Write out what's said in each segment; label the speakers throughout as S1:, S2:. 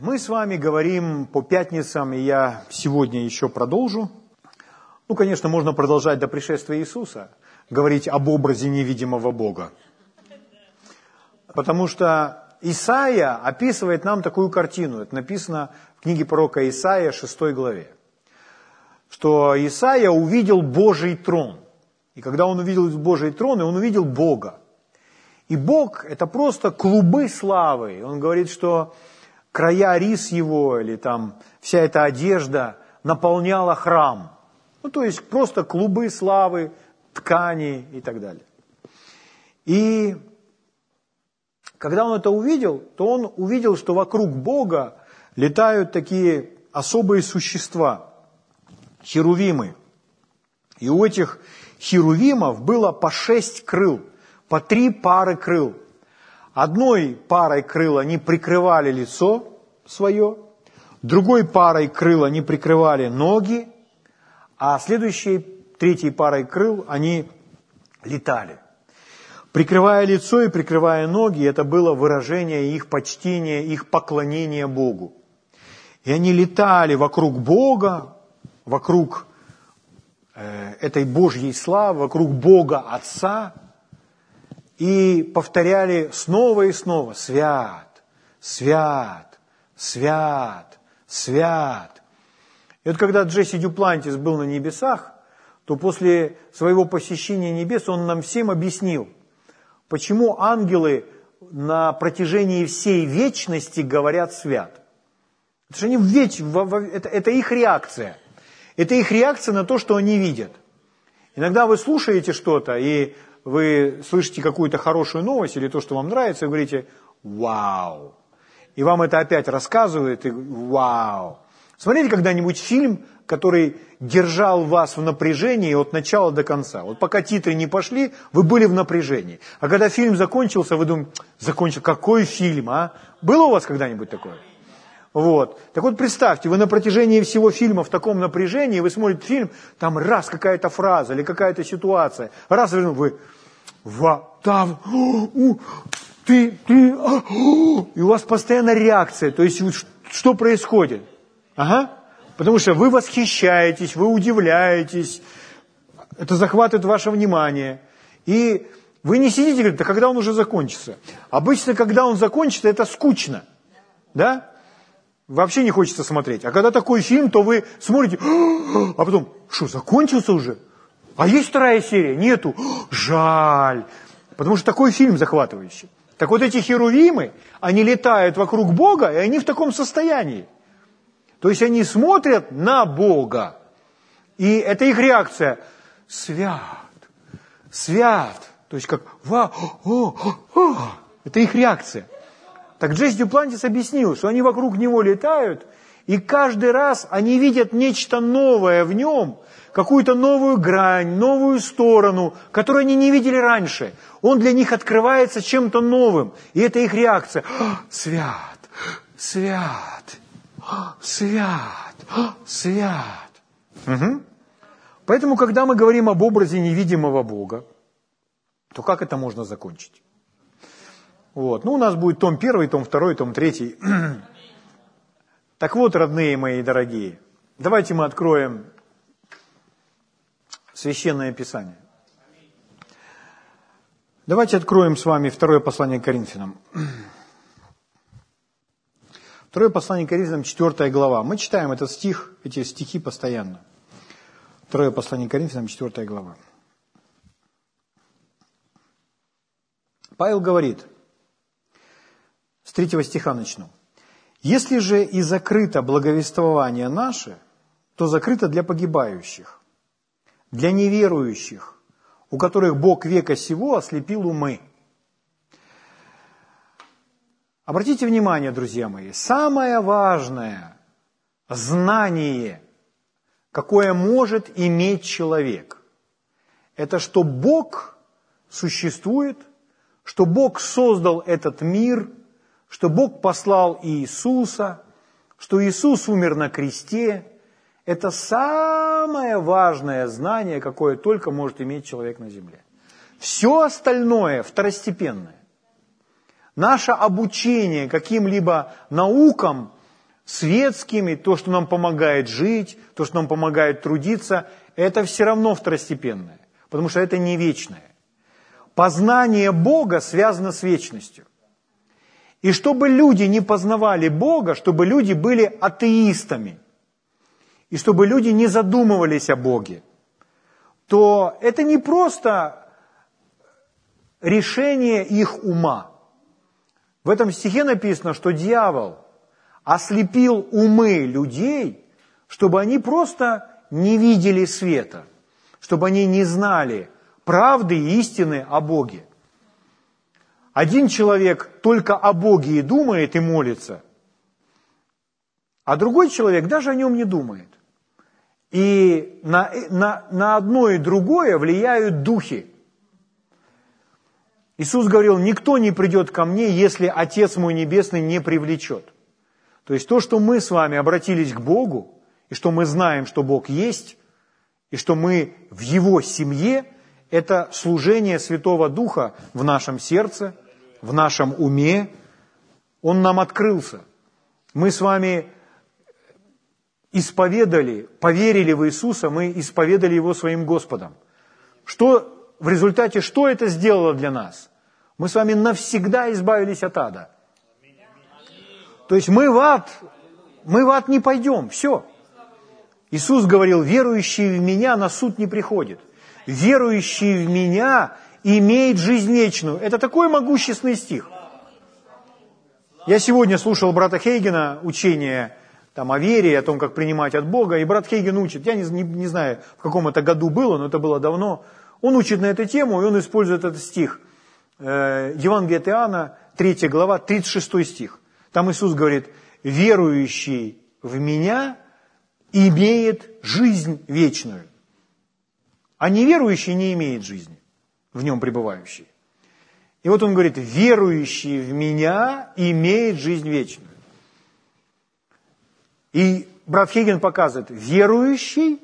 S1: Мы с вами говорим по пятницам, и я сегодня еще продолжу. Ну, конечно, можно продолжать до пришествия Иисуса, говорить об образе невидимого Бога. Потому что Исаия описывает нам такую картину. Это написано в книге пророка Исаия, 6 главе. Что Исаия увидел Божий трон. И когда он увидел Божий трон, он увидел Бога. И Бог – это просто клубы славы. Он говорит, что края рис его или там вся эта одежда наполняла храм. Ну, то есть просто клубы славы, ткани и так далее. И когда он это увидел, то он увидел, что вокруг Бога летают такие особые существа, херувимы. И у этих херувимов было по шесть крыл, по три пары крыл – Одной парой крыл они прикрывали лицо свое, другой парой крыл они прикрывали ноги, а следующей, третьей парой крыл они летали. Прикрывая лицо и прикрывая ноги, это было выражение их почтения, их поклонения Богу. И они летали вокруг Бога, вокруг э, этой Божьей славы, вокруг Бога Отца – и повторяли снова и снова «Свят, свят, свят, свят». И вот когда Джесси Дюплантис был на небесах, то после своего посещения небес он нам всем объяснил, почему ангелы на протяжении всей вечности говорят «свят». Это, же они веч... это, это их реакция. Это их реакция на то, что они видят. Иногда вы слушаете что-то, и вы слышите какую-то хорошую новость или то, что вам нравится, и говорите «Вау!» И вам это опять рассказывают, и «Вау!» Смотрите когда-нибудь фильм, который держал вас в напряжении от начала до конца. Вот пока титры не пошли, вы были в напряжении. А когда фильм закончился, вы думаете, закончил, какой фильм, а? Было у вас когда-нибудь такое? Вот. Так вот представьте, вы на протяжении всего фильма в таком напряжении, вы смотрите фильм, там раз какая-то фраза или какая-то ситуация, раз вы, ва, там, у, ты, ты, а, и у вас постоянно реакция, то есть что происходит? Ага, потому что вы восхищаетесь, вы удивляетесь, это захватывает ваше внимание, и вы не сидите говорите, да когда он уже закончится? Обычно, когда он закончится, это скучно, да? Вообще не хочется смотреть. А когда такой фильм, то вы смотрите, а потом, что, закончился уже? А есть вторая серия? Нету. Жаль. Потому что такой фильм захватывающий. Так вот эти херувимы, они летают вокруг Бога, и они в таком состоянии. То есть они смотрят на Бога. И это их реакция. Свят, свят. То есть как, ва, о, о. Это их реакция. Так Джесс Дюплантис объяснил, что они вокруг него летают, и каждый раз они видят нечто новое в нем, какую-то новую грань, новую сторону, которую они не видели раньше. Он для них открывается чем-то новым. И это их реакция. Свят, свят, свят, свят. Угу. Поэтому, когда мы говорим об образе невидимого Бога, то как это можно закончить? Вот. Ну, у нас будет том первый, том второй, том третий. Так вот, родные мои дорогие, давайте мы откроем Священное Писание. Давайте откроем с вами второе послание к Коринфянам. Второе послание к Коринфянам, четвертая глава. Мы читаем этот стих, эти стихи постоянно. Второе послание к Коринфянам, четвертая глава. Павел говорит – с третьего стиха начну. «Если же и закрыто благовествование наше, то закрыто для погибающих, для неверующих, у которых Бог века сего ослепил умы». Обратите внимание, друзья мои, самое важное знание, какое может иметь человек, это что Бог существует, что Бог создал этот мир – что Бог послал Иисуса, что Иисус умер на кресте, это самое важное знание, какое только может иметь человек на земле. Все остальное второстепенное. наше обучение каким-либо наукам светскими, то, что нам помогает жить, то, что нам помогает трудиться, это все равно второстепенное, потому что это не вечное. Познание Бога связано с вечностью. И чтобы люди не познавали Бога, чтобы люди были атеистами, и чтобы люди не задумывались о Боге, то это не просто решение их ума. В этом стихе написано, что дьявол ослепил умы людей, чтобы они просто не видели света, чтобы они не знали правды и истины о Боге. Один человек только о Боге и думает, и молится, а другой человек даже о нем не думает. И на, на, на одно и другое влияют духи. Иисус говорил, никто не придет ко мне, если Отец мой Небесный не привлечет. То есть то, что мы с вами обратились к Богу, и что мы знаем, что Бог есть, и что мы в Его семье, это служение Святого Духа в нашем сердце, в нашем уме. Он нам открылся. Мы с вами исповедали, поверили в Иисуса, мы исповедали Его своим Господом. Что в результате, что это сделало для нас? Мы с вами навсегда избавились от ада. То есть мы в ад, мы в ад не пойдем, все. Иисус говорил, верующий в Меня на суд не приходит. Верующий в Меня имеет жизнь вечную. Это такой могущественный стих. Я сегодня слушал брата Хейгена учение там, о вере, о том, как принимать от Бога, и брат Хейген учит, я не, не, не знаю, в каком это году было, но это было давно, он учит на эту тему, и он использует этот стих – Э, Евангелие от Иоанна, 3 глава, 36 стих. Там Иисус говорит, верующий в Меня имеет жизнь вечную, а неверующий не имеет жизни, в нем пребывающий. И вот он говорит, верующий в Меня имеет жизнь вечную. И брат Хейген показывает, верующий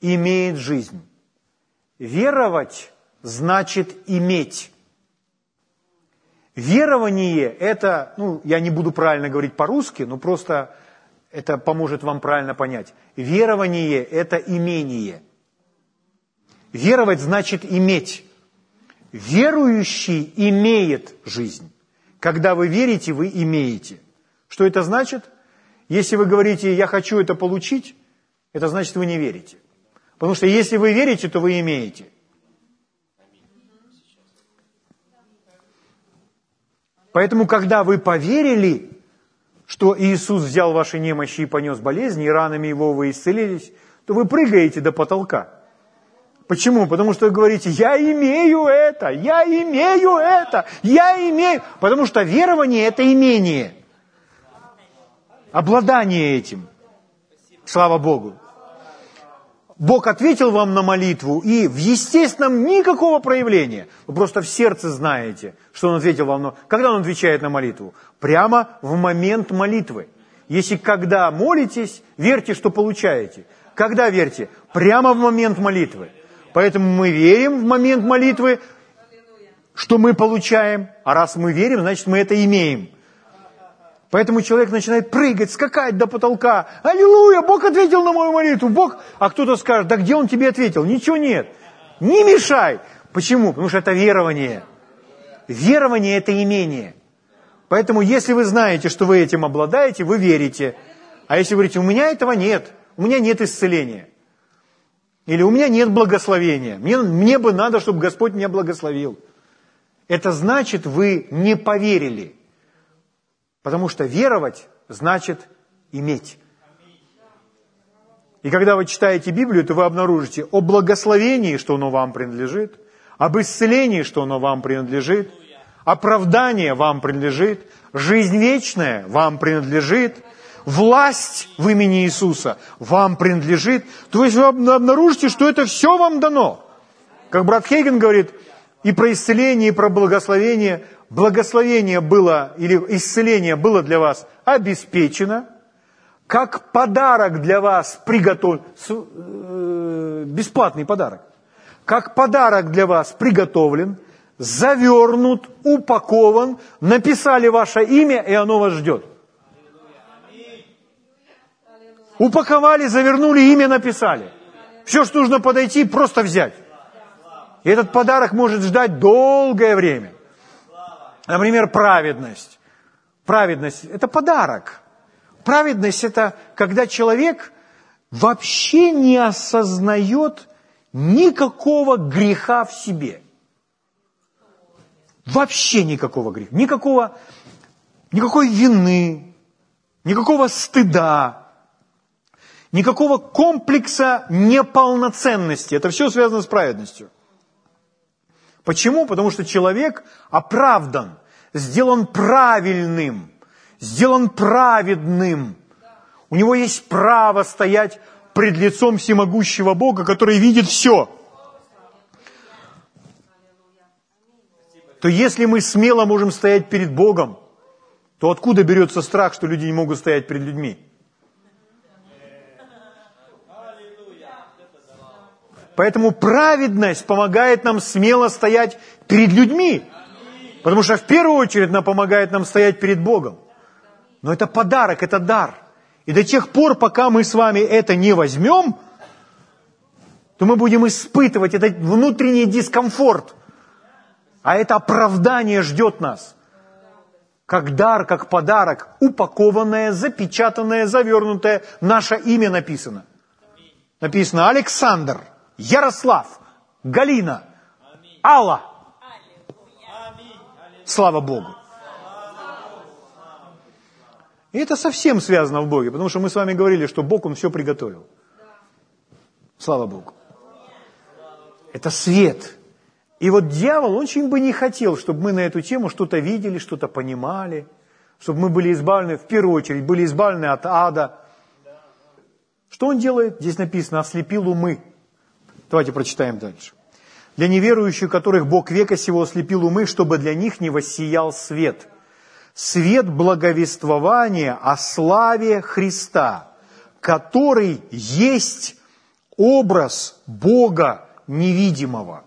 S1: имеет жизнь. Веровать значит иметь. Верование – это, ну, я не буду правильно говорить по-русски, но просто это поможет вам правильно понять. Верование – это имение. Веровать значит иметь. Верующий имеет жизнь. Когда вы верите, вы имеете. Что это значит? Если вы говорите «я хочу это получить», это значит, вы не верите. Потому что если вы верите, то вы имеете. Поэтому, когда вы поверили, что Иисус взял ваши немощи и понес болезни, и ранами Его вы исцелились, то вы прыгаете до потолка. Почему? Потому что вы говорите, я имею это, я имею это, я имею. Потому что верование – это имение. Обладание этим. Слава Богу. Бог ответил вам на молитву, и в естественном никакого проявления. Вы просто в сердце знаете, что Он ответил вам. На... Когда Он отвечает на молитву? Прямо в момент молитвы. Если когда молитесь, верьте, что получаете. Когда верьте? Прямо в момент молитвы. Поэтому мы верим в момент молитвы, что мы получаем. А раз мы верим, значит мы это имеем. Поэтому человек начинает прыгать, скакать до потолка. Аллилуйя, Бог ответил на мою молитву. Бог, а кто-то скажет, да где он тебе ответил? Ничего нет. Не мешай. Почему? Потому что это верование. Верование – это имение. Поэтому, если вы знаете, что вы этим обладаете, вы верите. А если вы говорите, у меня этого нет, у меня нет исцеления, или у меня нет благословения, мне, мне бы надо, чтобы Господь меня благословил, это значит, вы не поверили. Потому что веровать значит иметь. И когда вы читаете Библию, то вы обнаружите о благословении, что оно вам принадлежит, об исцелении, что оно вам принадлежит, оправдание вам принадлежит, жизнь вечная вам принадлежит, власть в имени Иисуса вам принадлежит. То есть вы обнаружите, что это все вам дано. Как брат Хейген говорит, и про исцеление, и про благословение – благословение было или исцеление было для вас обеспечено, как подарок для вас приготовлен, э, бесплатный подарок, как подарок для вас приготовлен, завернут, упакован, написали ваше имя, и оно вас ждет. Упаковали, завернули, имя написали. Все, что нужно подойти, просто взять. И этот подарок может ждать долгое время. Например, праведность. Праведность – это подарок. Праведность – это когда человек вообще не осознает никакого греха в себе. Вообще никакого греха. Никакого, никакой вины, никакого стыда, никакого комплекса неполноценности. Это все связано с праведностью. Почему? Потому что человек оправдан, сделан правильным, сделан праведным. У него есть право стоять пред лицом всемогущего Бога, который видит все. То если мы смело можем стоять перед Богом, то откуда берется страх, что люди не могут стоять перед людьми? Поэтому праведность помогает нам смело стоять перед людьми. Потому что в первую очередь она помогает нам стоять перед Богом. Но это подарок, это дар. И до тех пор, пока мы с вами это не возьмем, то мы будем испытывать этот внутренний дискомфорт. А это оправдание ждет нас. Как дар, как подарок, упакованное, запечатанное, завернутое, наше имя написано. Написано Александр – Ярослав, Галина, Алла. Слава Богу. И это совсем связано в Боге, потому что мы с вами говорили, что Бог, Он все приготовил. Слава Богу. Это свет. И вот дьявол очень бы не хотел, чтобы мы на эту тему что-то видели, что-то понимали, чтобы мы были избавлены, в первую очередь, были избавлены от ада. Что он делает? Здесь написано, ослепил умы. Давайте прочитаем дальше. Для неверующих, которых Бог века сего ослепил умы, чтобы для них не воссиял свет. Свет благовествования о славе Христа, который есть образ Бога невидимого.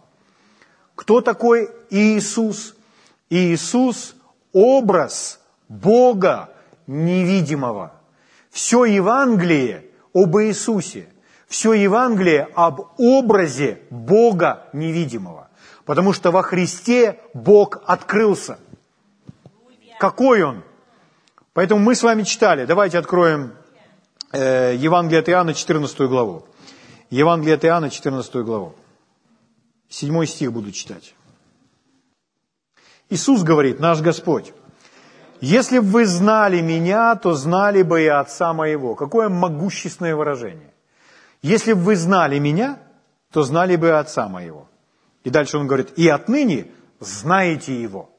S1: Кто такой Иисус? Иисус – образ Бога невидимого. Все Евангелие об Иисусе – все Евангелие об образе Бога невидимого. Потому что во Христе Бог открылся. Какой Он? Поэтому мы с вами читали. Давайте откроем э, Евангелие от Иоанна, 14 главу. Евангелие от Иоанна, 14 главу. Седьмой стих буду читать. Иисус говорит, наш Господь, если бы вы знали меня, то знали бы и Отца моего. Какое могущественное выражение. Если бы вы знали меня, то знали бы Отца моего. И дальше он говорит, и отныне знаете его.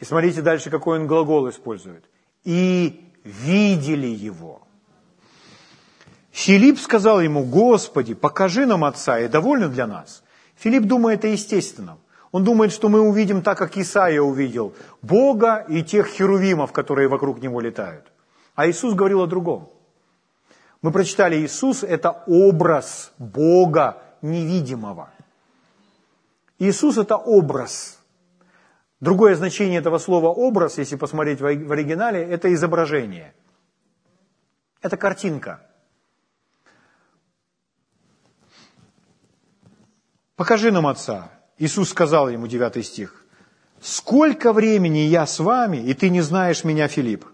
S1: И смотрите дальше, какой он глагол использует. И видели его. Филипп сказал ему, Господи, покажи нам Отца, и довольно для нас. Филипп думает о естественном. Он думает, что мы увидим так, как Исаия увидел, Бога и тех херувимов, которые вокруг него летают. А Иисус говорил о другом. Мы прочитали, Иисус – это образ Бога невидимого. Иисус – это образ. Другое значение этого слова «образ», если посмотреть в оригинале, это изображение. Это картинка. «Покажи нам Отца». Иисус сказал ему, 9 стих, «Сколько времени я с вами, и ты не знаешь меня, Филипп?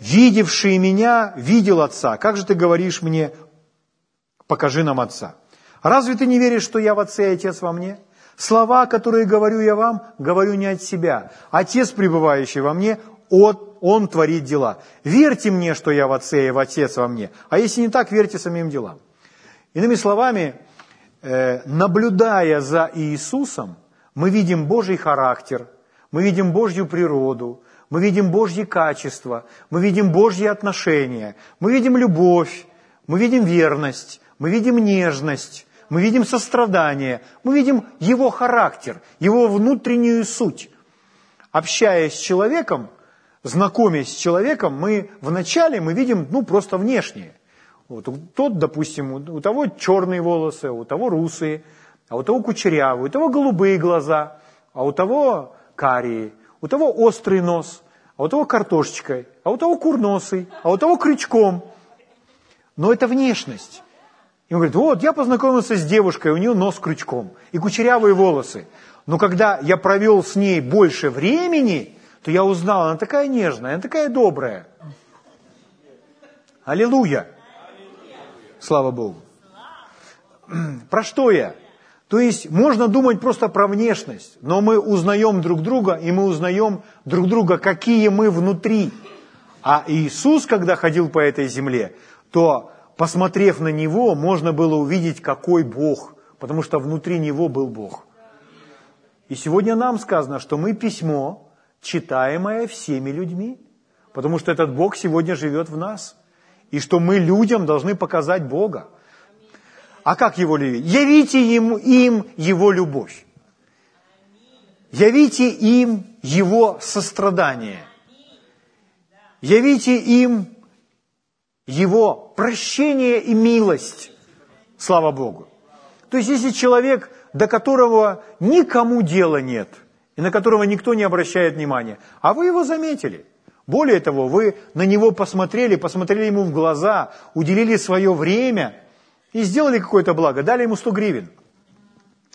S1: Видевший меня, видел Отца. Как же ты говоришь мне, покажи нам Отца? Разве ты не веришь, что я в Отце и Отец во мне? Слова, которые говорю я вам, говорю не от себя. Отец, пребывающий во мне, от, Он творит дела. Верьте мне, что я в Отце и в Отец во мне. А если не так, верьте самим делам. Иными словами, э, наблюдая за Иисусом, мы видим Божий характер, мы видим Божью природу, мы видим Божьи качества, мы видим Божьи отношения, мы видим любовь, мы видим верность, мы видим нежность, мы видим сострадание, мы видим его характер, его внутреннюю суть. Общаясь с человеком, знакомясь с человеком, мы вначале мы видим ну, просто внешнее. Вот, тот, допустим, у того черные волосы, у того русые, а у того кучерявые, у того голубые глаза, а у того карие, у того острый нос, а у того картошечкой, а у того курносый, а у того крючком. Но это внешность. И он говорит, вот, я познакомился с девушкой, у нее нос крючком и кучерявые волосы. Но когда я провел с ней больше времени, то я узнал, она такая нежная, она такая добрая. Аллилуйя! Слава Богу! Про что я? То есть можно думать просто про внешность, но мы узнаем друг друга, и мы узнаем друг друга, какие мы внутри. А Иисус, когда ходил по этой земле, то, посмотрев на Него, можно было увидеть, какой Бог, потому что внутри Него был Бог. И сегодня нам сказано, что мы письмо, читаемое всеми людьми, потому что этот Бог сегодня живет в нас, и что мы людям должны показать Бога. А как его любить? Явите им, им его любовь. Явите им его сострадание. Явите им его прощение и милость. Слава Богу. То есть, если человек, до которого никому дела нет, и на которого никто не обращает внимания, а вы его заметили, более того, вы на него посмотрели, посмотрели ему в глаза, уделили свое время – и сделали какое-то благо, дали ему 100 гривен.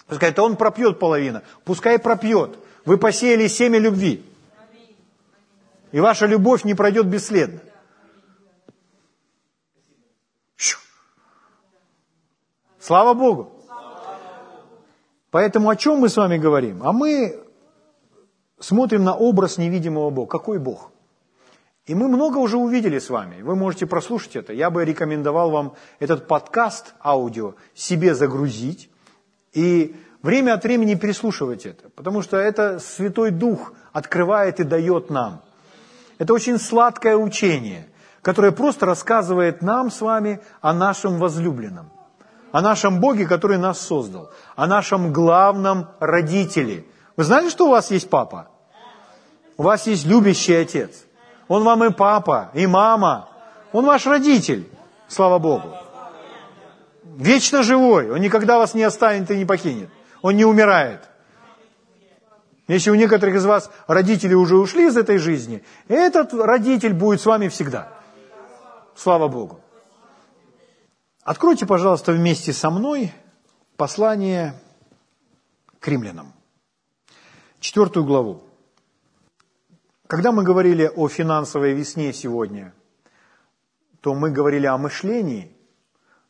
S1: Пускай это он пропьет половину, пускай пропьет. Вы посеяли семя любви. И ваша любовь не пройдет бесследно. Слава Богу. Поэтому о чем мы с вами говорим? А мы смотрим на образ невидимого Бога. Какой Бог? И мы много уже увидели с вами. Вы можете прослушать это. Я бы рекомендовал вам этот подкаст аудио себе загрузить и время от времени переслушивать это. Потому что это Святой Дух открывает и дает нам. Это очень сладкое учение, которое просто рассказывает нам с вами о нашем возлюбленном, о нашем Боге, который нас создал, о нашем главном родителе. Вы знали, что у вас есть папа? У вас есть любящий отец. Он вам и папа, и мама. Он ваш родитель, слава Богу. Вечно живой. Он никогда вас не оставит и не покинет. Он не умирает. Если у некоторых из вас родители уже ушли из этой жизни, этот родитель будет с вами всегда. Слава Богу. Откройте, пожалуйста, вместе со мной послание к римлянам. Четвертую главу. Когда мы говорили о финансовой весне сегодня, то мы говорили о мышлении,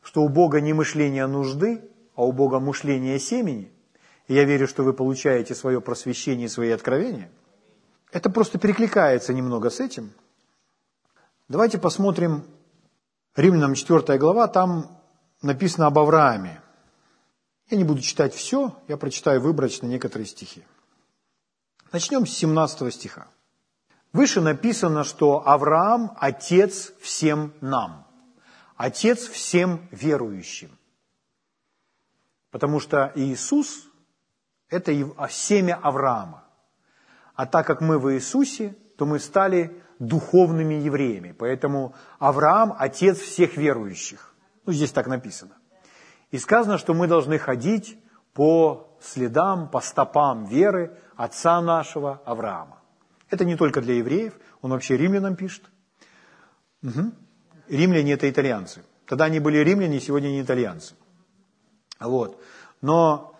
S1: что у Бога не мышление нужды, а у Бога мышление семени. И я верю, что вы получаете свое просвещение, свои откровения. Это просто перекликается немного с этим. Давайте посмотрим Римлянам 4 глава, там написано об Аврааме. Я не буду читать все, я прочитаю выборочно некоторые стихи. Начнем с 17 стиха. Выше написано, что Авраам – отец всем нам, отец всем верующим. Потому что Иисус – это семя Авраама. А так как мы в Иисусе, то мы стали духовными евреями. Поэтому Авраам – отец всех верующих. Ну, здесь так написано. И сказано, что мы должны ходить по следам, по стопам веры отца нашего Авраама. Это не только для евреев, он вообще римлянам пишет. Угу. Римляне это итальянцы. Тогда они были римляне, сегодня не итальянцы. Вот. Но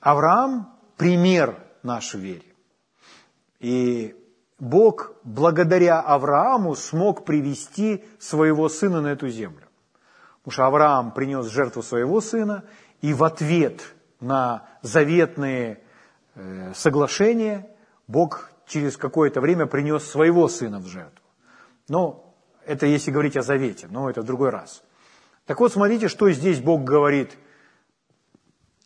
S1: Авраам – пример нашей вере. И Бог благодаря Аврааму смог привести своего сына на эту землю. Потому что Авраам принес жертву своего сына, и в ответ на заветные соглашение, Бог через какое-то время принес своего сына в жертву. Но это если говорить о завете, но это в другой раз. Так вот, смотрите, что здесь Бог говорит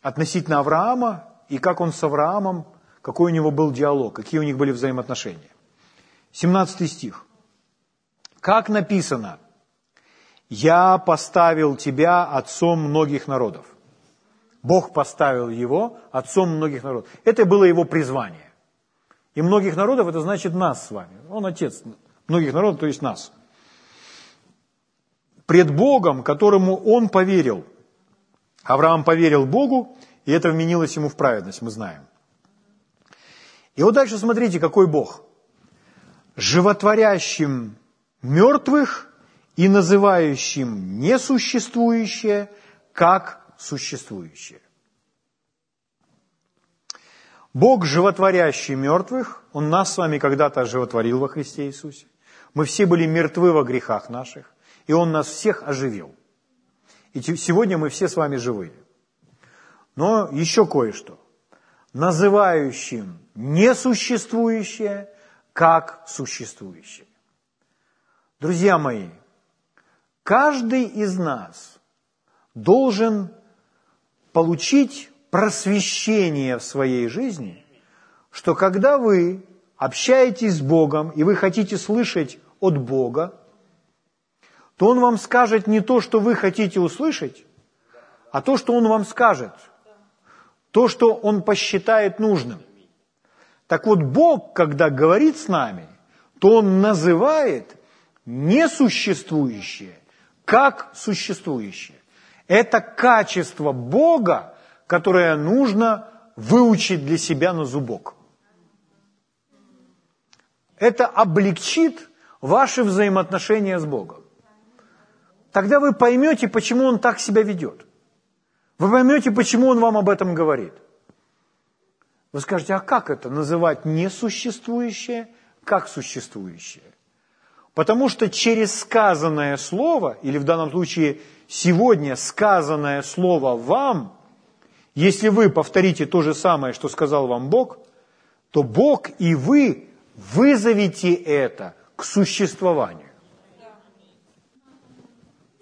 S1: относительно Авраама и как он с Авраамом, какой у него был диалог, какие у них были взаимоотношения. 17 стих. Как написано, «Я поставил тебя отцом многих народов». Бог поставил его отцом многих народов. Это было его призвание. И многих народов это значит нас с вами. Он отец многих народов, то есть нас. Пред Богом, которому он поверил. Авраам поверил Богу, и это вменилось ему в праведность, мы знаем. И вот дальше смотрите, какой Бог. Животворящим мертвых и называющим несуществующее как существующее. Бог, животворящий мертвых, Он нас с вами когда-то оживотворил во Христе Иисусе. Мы все были мертвы во грехах наших, и Он нас всех оживил. И сегодня мы все с вами живые. Но еще кое-что. Называющим несуществующее как существующее. Друзья мои, каждый из нас должен получить просвещение в своей жизни, что когда вы общаетесь с Богом и вы хотите слышать от Бога, то Он вам скажет не то, что вы хотите услышать, а то, что Он вам скажет, то, что Он посчитает нужным. Так вот, Бог, когда говорит с нами, то Он называет несуществующее как существующее. Это качество Бога, которое нужно выучить для себя на зубок. Это облегчит ваши взаимоотношения с Богом. Тогда вы поймете, почему Он так себя ведет. Вы поймете, почему Он вам об этом говорит. Вы скажете, а как это называть несуществующее, как существующее? Потому что через сказанное слово, или в данном случае сегодня сказанное слово вам, если вы повторите то же самое, что сказал вам Бог, то Бог и вы вызовете это к существованию.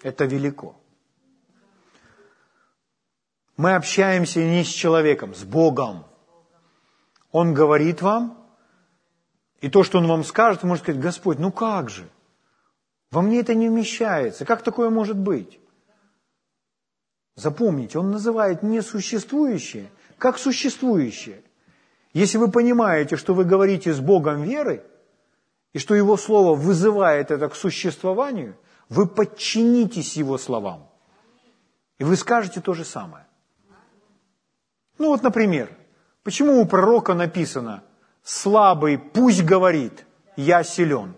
S1: Это велико. Мы общаемся не с человеком, с Богом. Он говорит вам, и то, что Он вам скажет, вы можете сказать, Господь, ну как же? Во мне это не вмещается. Как такое может быть? Запомните, Он называет несуществующее как существующее. Если вы понимаете, что вы говорите с Богом веры, и что Его Слово вызывает это к существованию, вы подчинитесь Его словам. И вы скажете то же самое. Ну вот, например, почему у пророка написано «слабый пусть говорит, я силен».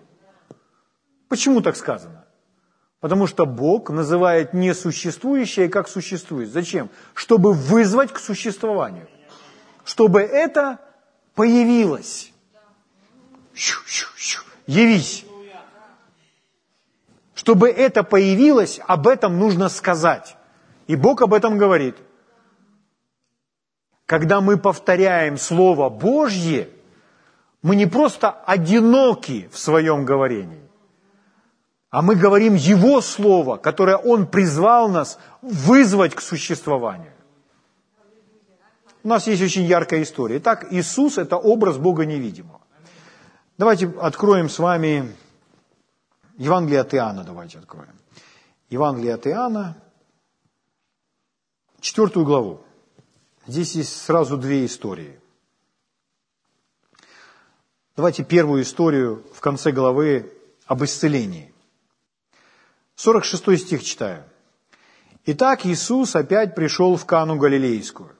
S1: Почему так сказано? Потому что Бог называет несуществующее как существует. Зачем? Чтобы вызвать к существованию. Чтобы это появилось. Явись. Чтобы это появилось, об этом нужно сказать. И Бог об этом говорит. Когда мы повторяем Слово Божье, мы не просто одиноки в своем говорении, а мы говорим Его Слово, которое Он призвал нас вызвать к существованию. У нас есть очень яркая история. Итак, Иисус – это образ Бога невидимого. Давайте откроем с вами Евангелие от Иоанна, давайте откроем. Евангелие от Иоанна, четвертую главу. Здесь есть сразу две истории. Давайте первую историю в конце главы об исцелении. 46 стих читаю. Итак, Иисус опять пришел в Кану Галилейскую,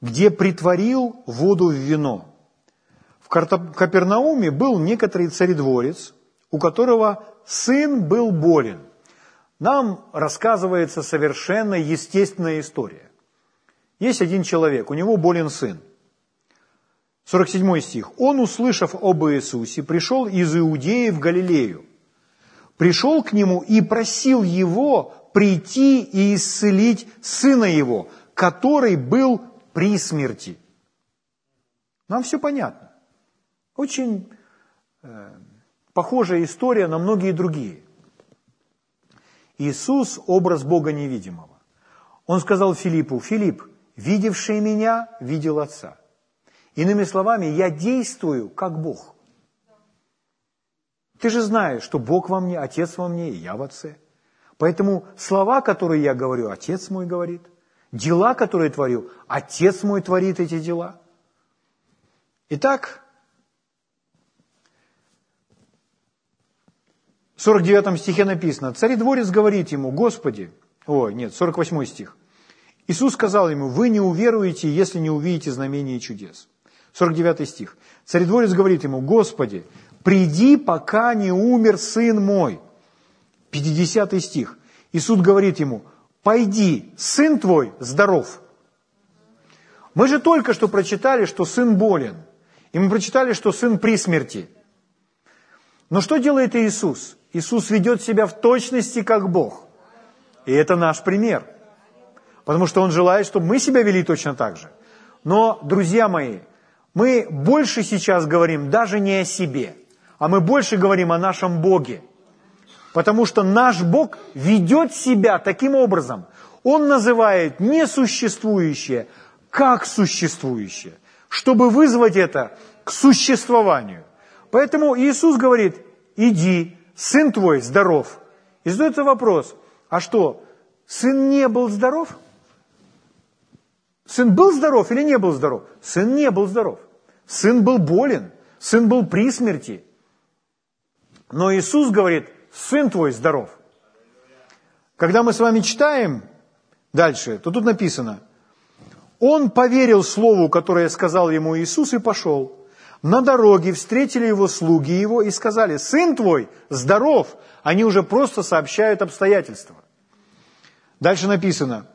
S1: где притворил воду в вино. В Капернауме был некоторый царедворец, у которого сын был болен. Нам рассказывается совершенно естественная история. Есть один человек, у него болен сын. 47 стих. «Он, услышав об Иисусе, пришел из Иудеи в Галилею, пришел к нему и просил его прийти и исцелить сына его, который был при смерти. Нам все понятно. Очень э, похожая история на многие другие. Иисус – образ Бога невидимого. Он сказал Филиппу, «Филипп, видевший меня, видел Отца». Иными словами, я действую как Бог – ты же знаешь, что Бог во мне, Отец во мне, и я в Отце. Поэтому слова, которые я говорю, Отец мой говорит. Дела, которые творю, Отец мой творит эти дела. Итак, в 49 стихе написано, царедворец говорит ему, Господи, о, нет, 48 стих, Иисус сказал ему, вы не уверуете, если не увидите знамения и чудес. 49 стих. Царедворец говорит ему, Господи, приди, пока не умер сын мой. 50 стих. И суд говорит ему, пойди, сын твой здоров. Мы же только что прочитали, что сын болен. И мы прочитали, что сын при смерти. Но что делает Иисус? Иисус ведет себя в точности как Бог. И это наш пример. Потому что Он желает, чтобы мы себя вели точно так же. Но, друзья мои, мы больше сейчас говорим даже не о себе, а мы больше говорим о нашем Боге. Потому что наш Бог ведет себя таким образом. Он называет несуществующее как существующее, чтобы вызвать это к существованию. Поэтому Иисус говорит, иди, сын твой здоров. И задается вопрос, а что, сын не был здоров? Сын был здоров или не был здоров? Сын не был здоров. Сын был болен, сын был при смерти. Но Иисус говорит, сын твой здоров. Когда мы с вами читаем дальше, то тут написано, он поверил слову, которое сказал ему Иисус, и пошел. На дороге встретили его слуги его и сказали, сын твой здоров. Они уже просто сообщают обстоятельства. Дальше написано,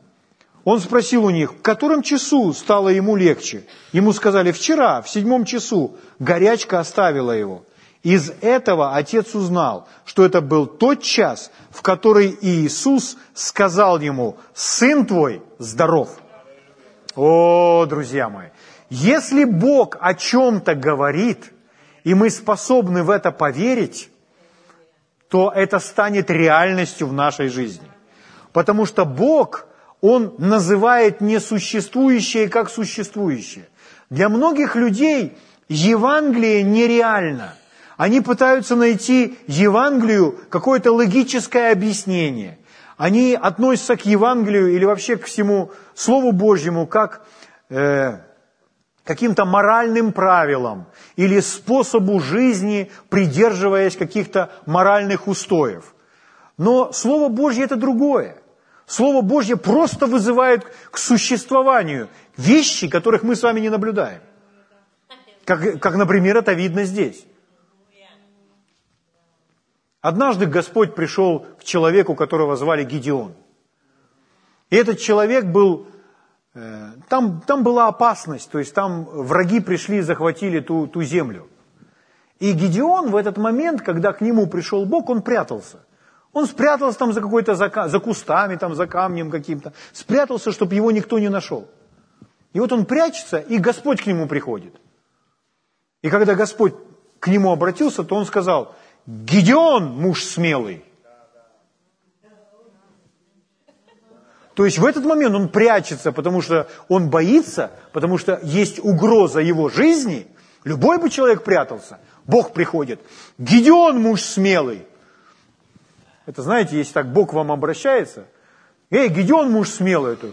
S1: он спросил у них, в котором часу стало ему легче. Ему сказали, вчера, в седьмом часу, горячка оставила его. Из этого отец узнал, что это был тот час, в который Иисус сказал ему, сын твой здоров. О, друзья мои, если Бог о чем-то говорит, и мы способны в это поверить, то это станет реальностью в нашей жизни. Потому что Бог, Он называет несуществующее как существующее. Для многих людей Евангелие нереально. Они пытаются найти Евангелию какое-то логическое объяснение. Они относятся к Евангелию или вообще к всему Слову Божьему как э, каким-то моральным правилам или способу жизни, придерживаясь каких-то моральных устоев. Но Слово Божье это другое. Слово Божье просто вызывает к существованию вещи, которых мы с вами не наблюдаем. Как, как например, это видно здесь. Однажды Господь пришел к человеку, которого звали Гедеон. И этот человек был Э, там, там была опасность, то есть там враги пришли и захватили ту, ту землю. И Гедеон в этот момент, когда к нему пришел Бог, он прятался. Он спрятался там за какой-то, за, за кустами, там, за камнем каким-то. Спрятался, чтобы его никто не нашел. И вот он прячется, и Господь к нему приходит. И когда Господь к нему обратился, то он сказал, Гедеон, муж смелый, То есть в этот момент он прячется, потому что он боится, потому что есть угроза его жизни. Любой бы человек прятался. Бог приходит. Гедеон муж смелый. Это знаете, если так Бог вам обращается. Эй, Гедеон муж смелый. Это...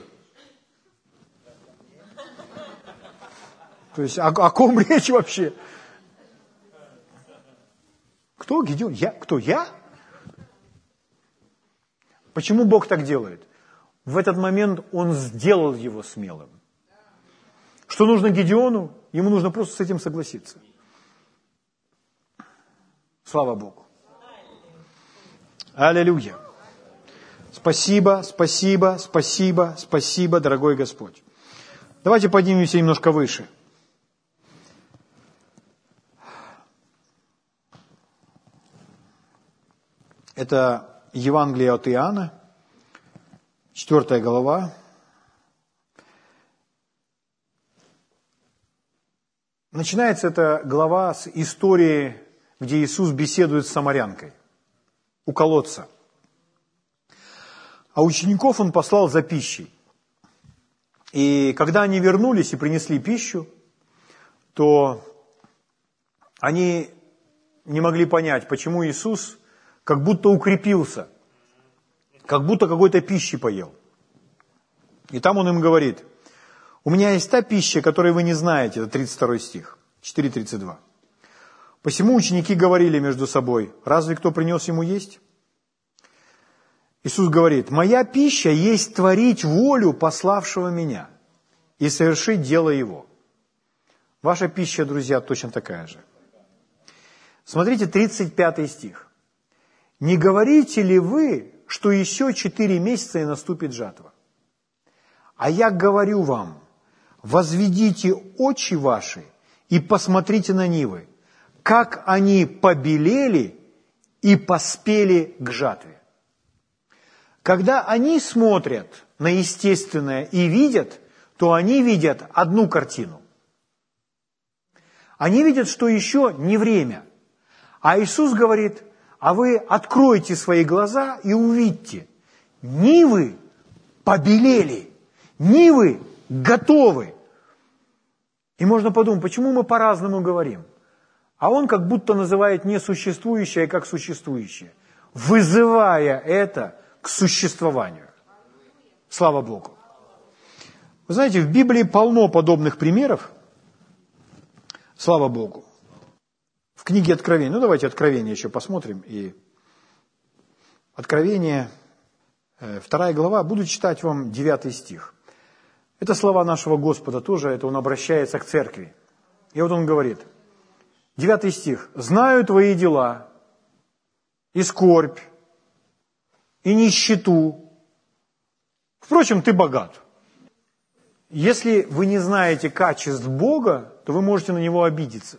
S1: То есть о, о ком речь вообще? Кто Гедеон? Я? Кто я? Почему Бог так делает? В этот момент он сделал его смелым. Что нужно Гедеону? Ему нужно просто с этим согласиться. Слава Богу. Аллилуйя. Спасибо, спасибо, спасибо, спасибо, дорогой Господь. Давайте поднимемся немножко выше. Это Евангелие от Иоанна, Четвертая глава. Начинается эта глава с истории, где Иисус беседует с самарянкой у колодца. А учеников он послал за пищей. И когда они вернулись и принесли пищу, то они не могли понять, почему Иисус как будто укрепился – как будто какой-то пищи поел. И там он им говорит, у меня есть та пища, которую вы не знаете, это 32 стих, 4.32. Посему ученики говорили между собой, разве кто принес ему есть? Иисус говорит, «Моя пища есть творить волю пославшего меня и совершить дело Его». Ваша пища, друзья, точно такая же. Смотрите, 35 стих. «Не говорите ли вы, что еще четыре месяца и наступит жатва? А я говорю вам, возведите очи ваши и посмотрите на нивы, как они побелели и поспели к жатве. Когда они смотрят на естественное и видят, то они видят одну картину. Они видят, что еще не время. А Иисус говорит, а вы откройте свои глаза и увидьте, нивы побелели, нивы готовы. И можно подумать, почему мы по-разному говорим? А он как будто называет несуществующее как существующее, вызывая это к существованию. Слава Богу. Вы знаете, в Библии полно подобных примеров. Слава Богу. В книге Откровения, ну давайте Откровение еще посмотрим. И Откровение, э, вторая глава, буду читать вам девятый стих. Это слова нашего Господа тоже, это он обращается к церкви. И вот он говорит, девятый стих. «Знаю твои дела, и скорбь, и нищету. Впрочем, ты богат. Если вы не знаете качеств Бога, то вы можете на Него обидеться.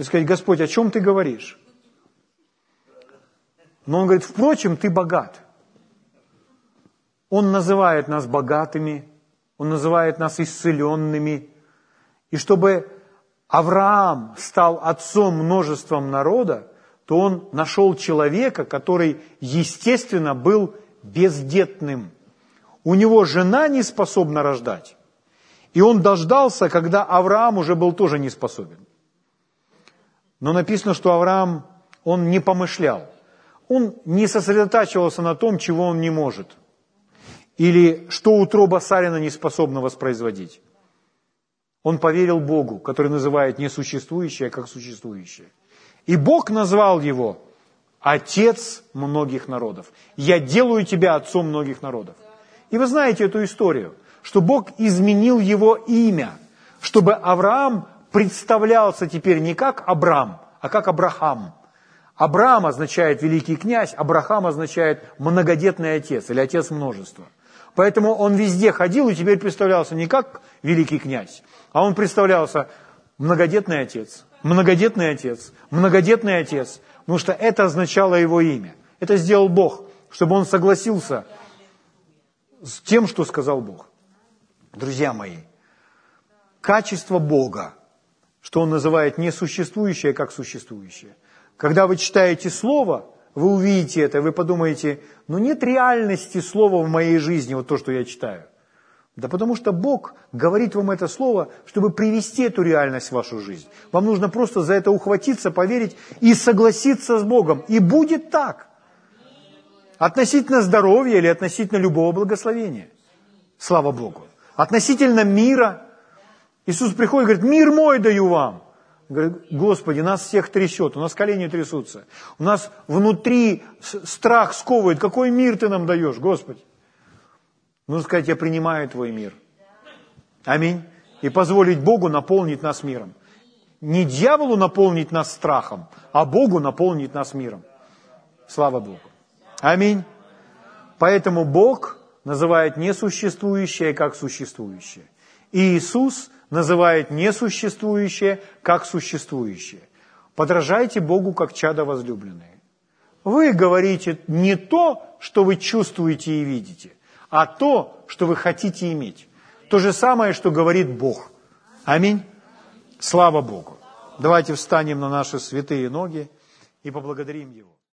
S1: И сказать, Господь, о чем ты говоришь? Но Он говорит, впрочем, ты богат. Он называет нас богатыми, Он называет нас исцеленными. И чтобы Авраам стал отцом множеством народа, то он нашел человека, который, естественно, был бездетным. У него жена не способна рождать. И он дождался, когда Авраам уже был тоже не способен. Но написано, что Авраам, он не помышлял. Он не сосредотачивался на том, чего он не может. Или что утроба Сарина не способна воспроизводить. Он поверил Богу, который называет несуществующее как существующее. И Бог назвал его Отец многих народов. Я делаю тебя отцом многих народов. И вы знаете эту историю, что Бог изменил его имя, чтобы Авраам представлялся теперь не как Абрам, а как Абрахам. Абрам означает великий князь, Абрахам означает многодетный отец или отец множества. Поэтому он везде ходил и теперь представлялся не как великий князь, а он представлялся многодетный отец, многодетный отец, многодетный отец, потому что это означало его имя. Это сделал Бог, чтобы он согласился с тем, что сказал Бог. Друзья мои, качество Бога, что Он называет несуществующее как существующее. Когда вы читаете Слово, вы увидите это, вы подумаете, ну нет реальности Слова в моей жизни, вот то, что я читаю. Да потому что Бог говорит вам это слово, чтобы привести эту реальность в вашу жизнь. Вам нужно просто за это ухватиться, поверить и согласиться с Богом. И будет так. Относительно здоровья или относительно любого благословения. Слава Богу. Относительно мира. Иисус приходит и говорит, мир мой даю вам. Говорит, Господи, нас всех трясет, у нас колени трясутся. У нас внутри страх сковывает. Какой мир ты нам даешь, Господи? Нужно сказать, я принимаю Твой мир. Аминь. И позволить Богу наполнить нас миром. Не дьяволу наполнить нас страхом, а Богу наполнить нас миром. Слава Богу. Аминь. Поэтому Бог называет несуществующее как существующее. И Иисус называет несуществующее как существующее. Подражайте Богу как чадо возлюбленные. Вы говорите не то, что вы чувствуете и видите, а то, что вы хотите иметь. То же самое, что говорит Бог. Аминь. Слава Богу. Давайте встанем на наши святые ноги и поблагодарим Его.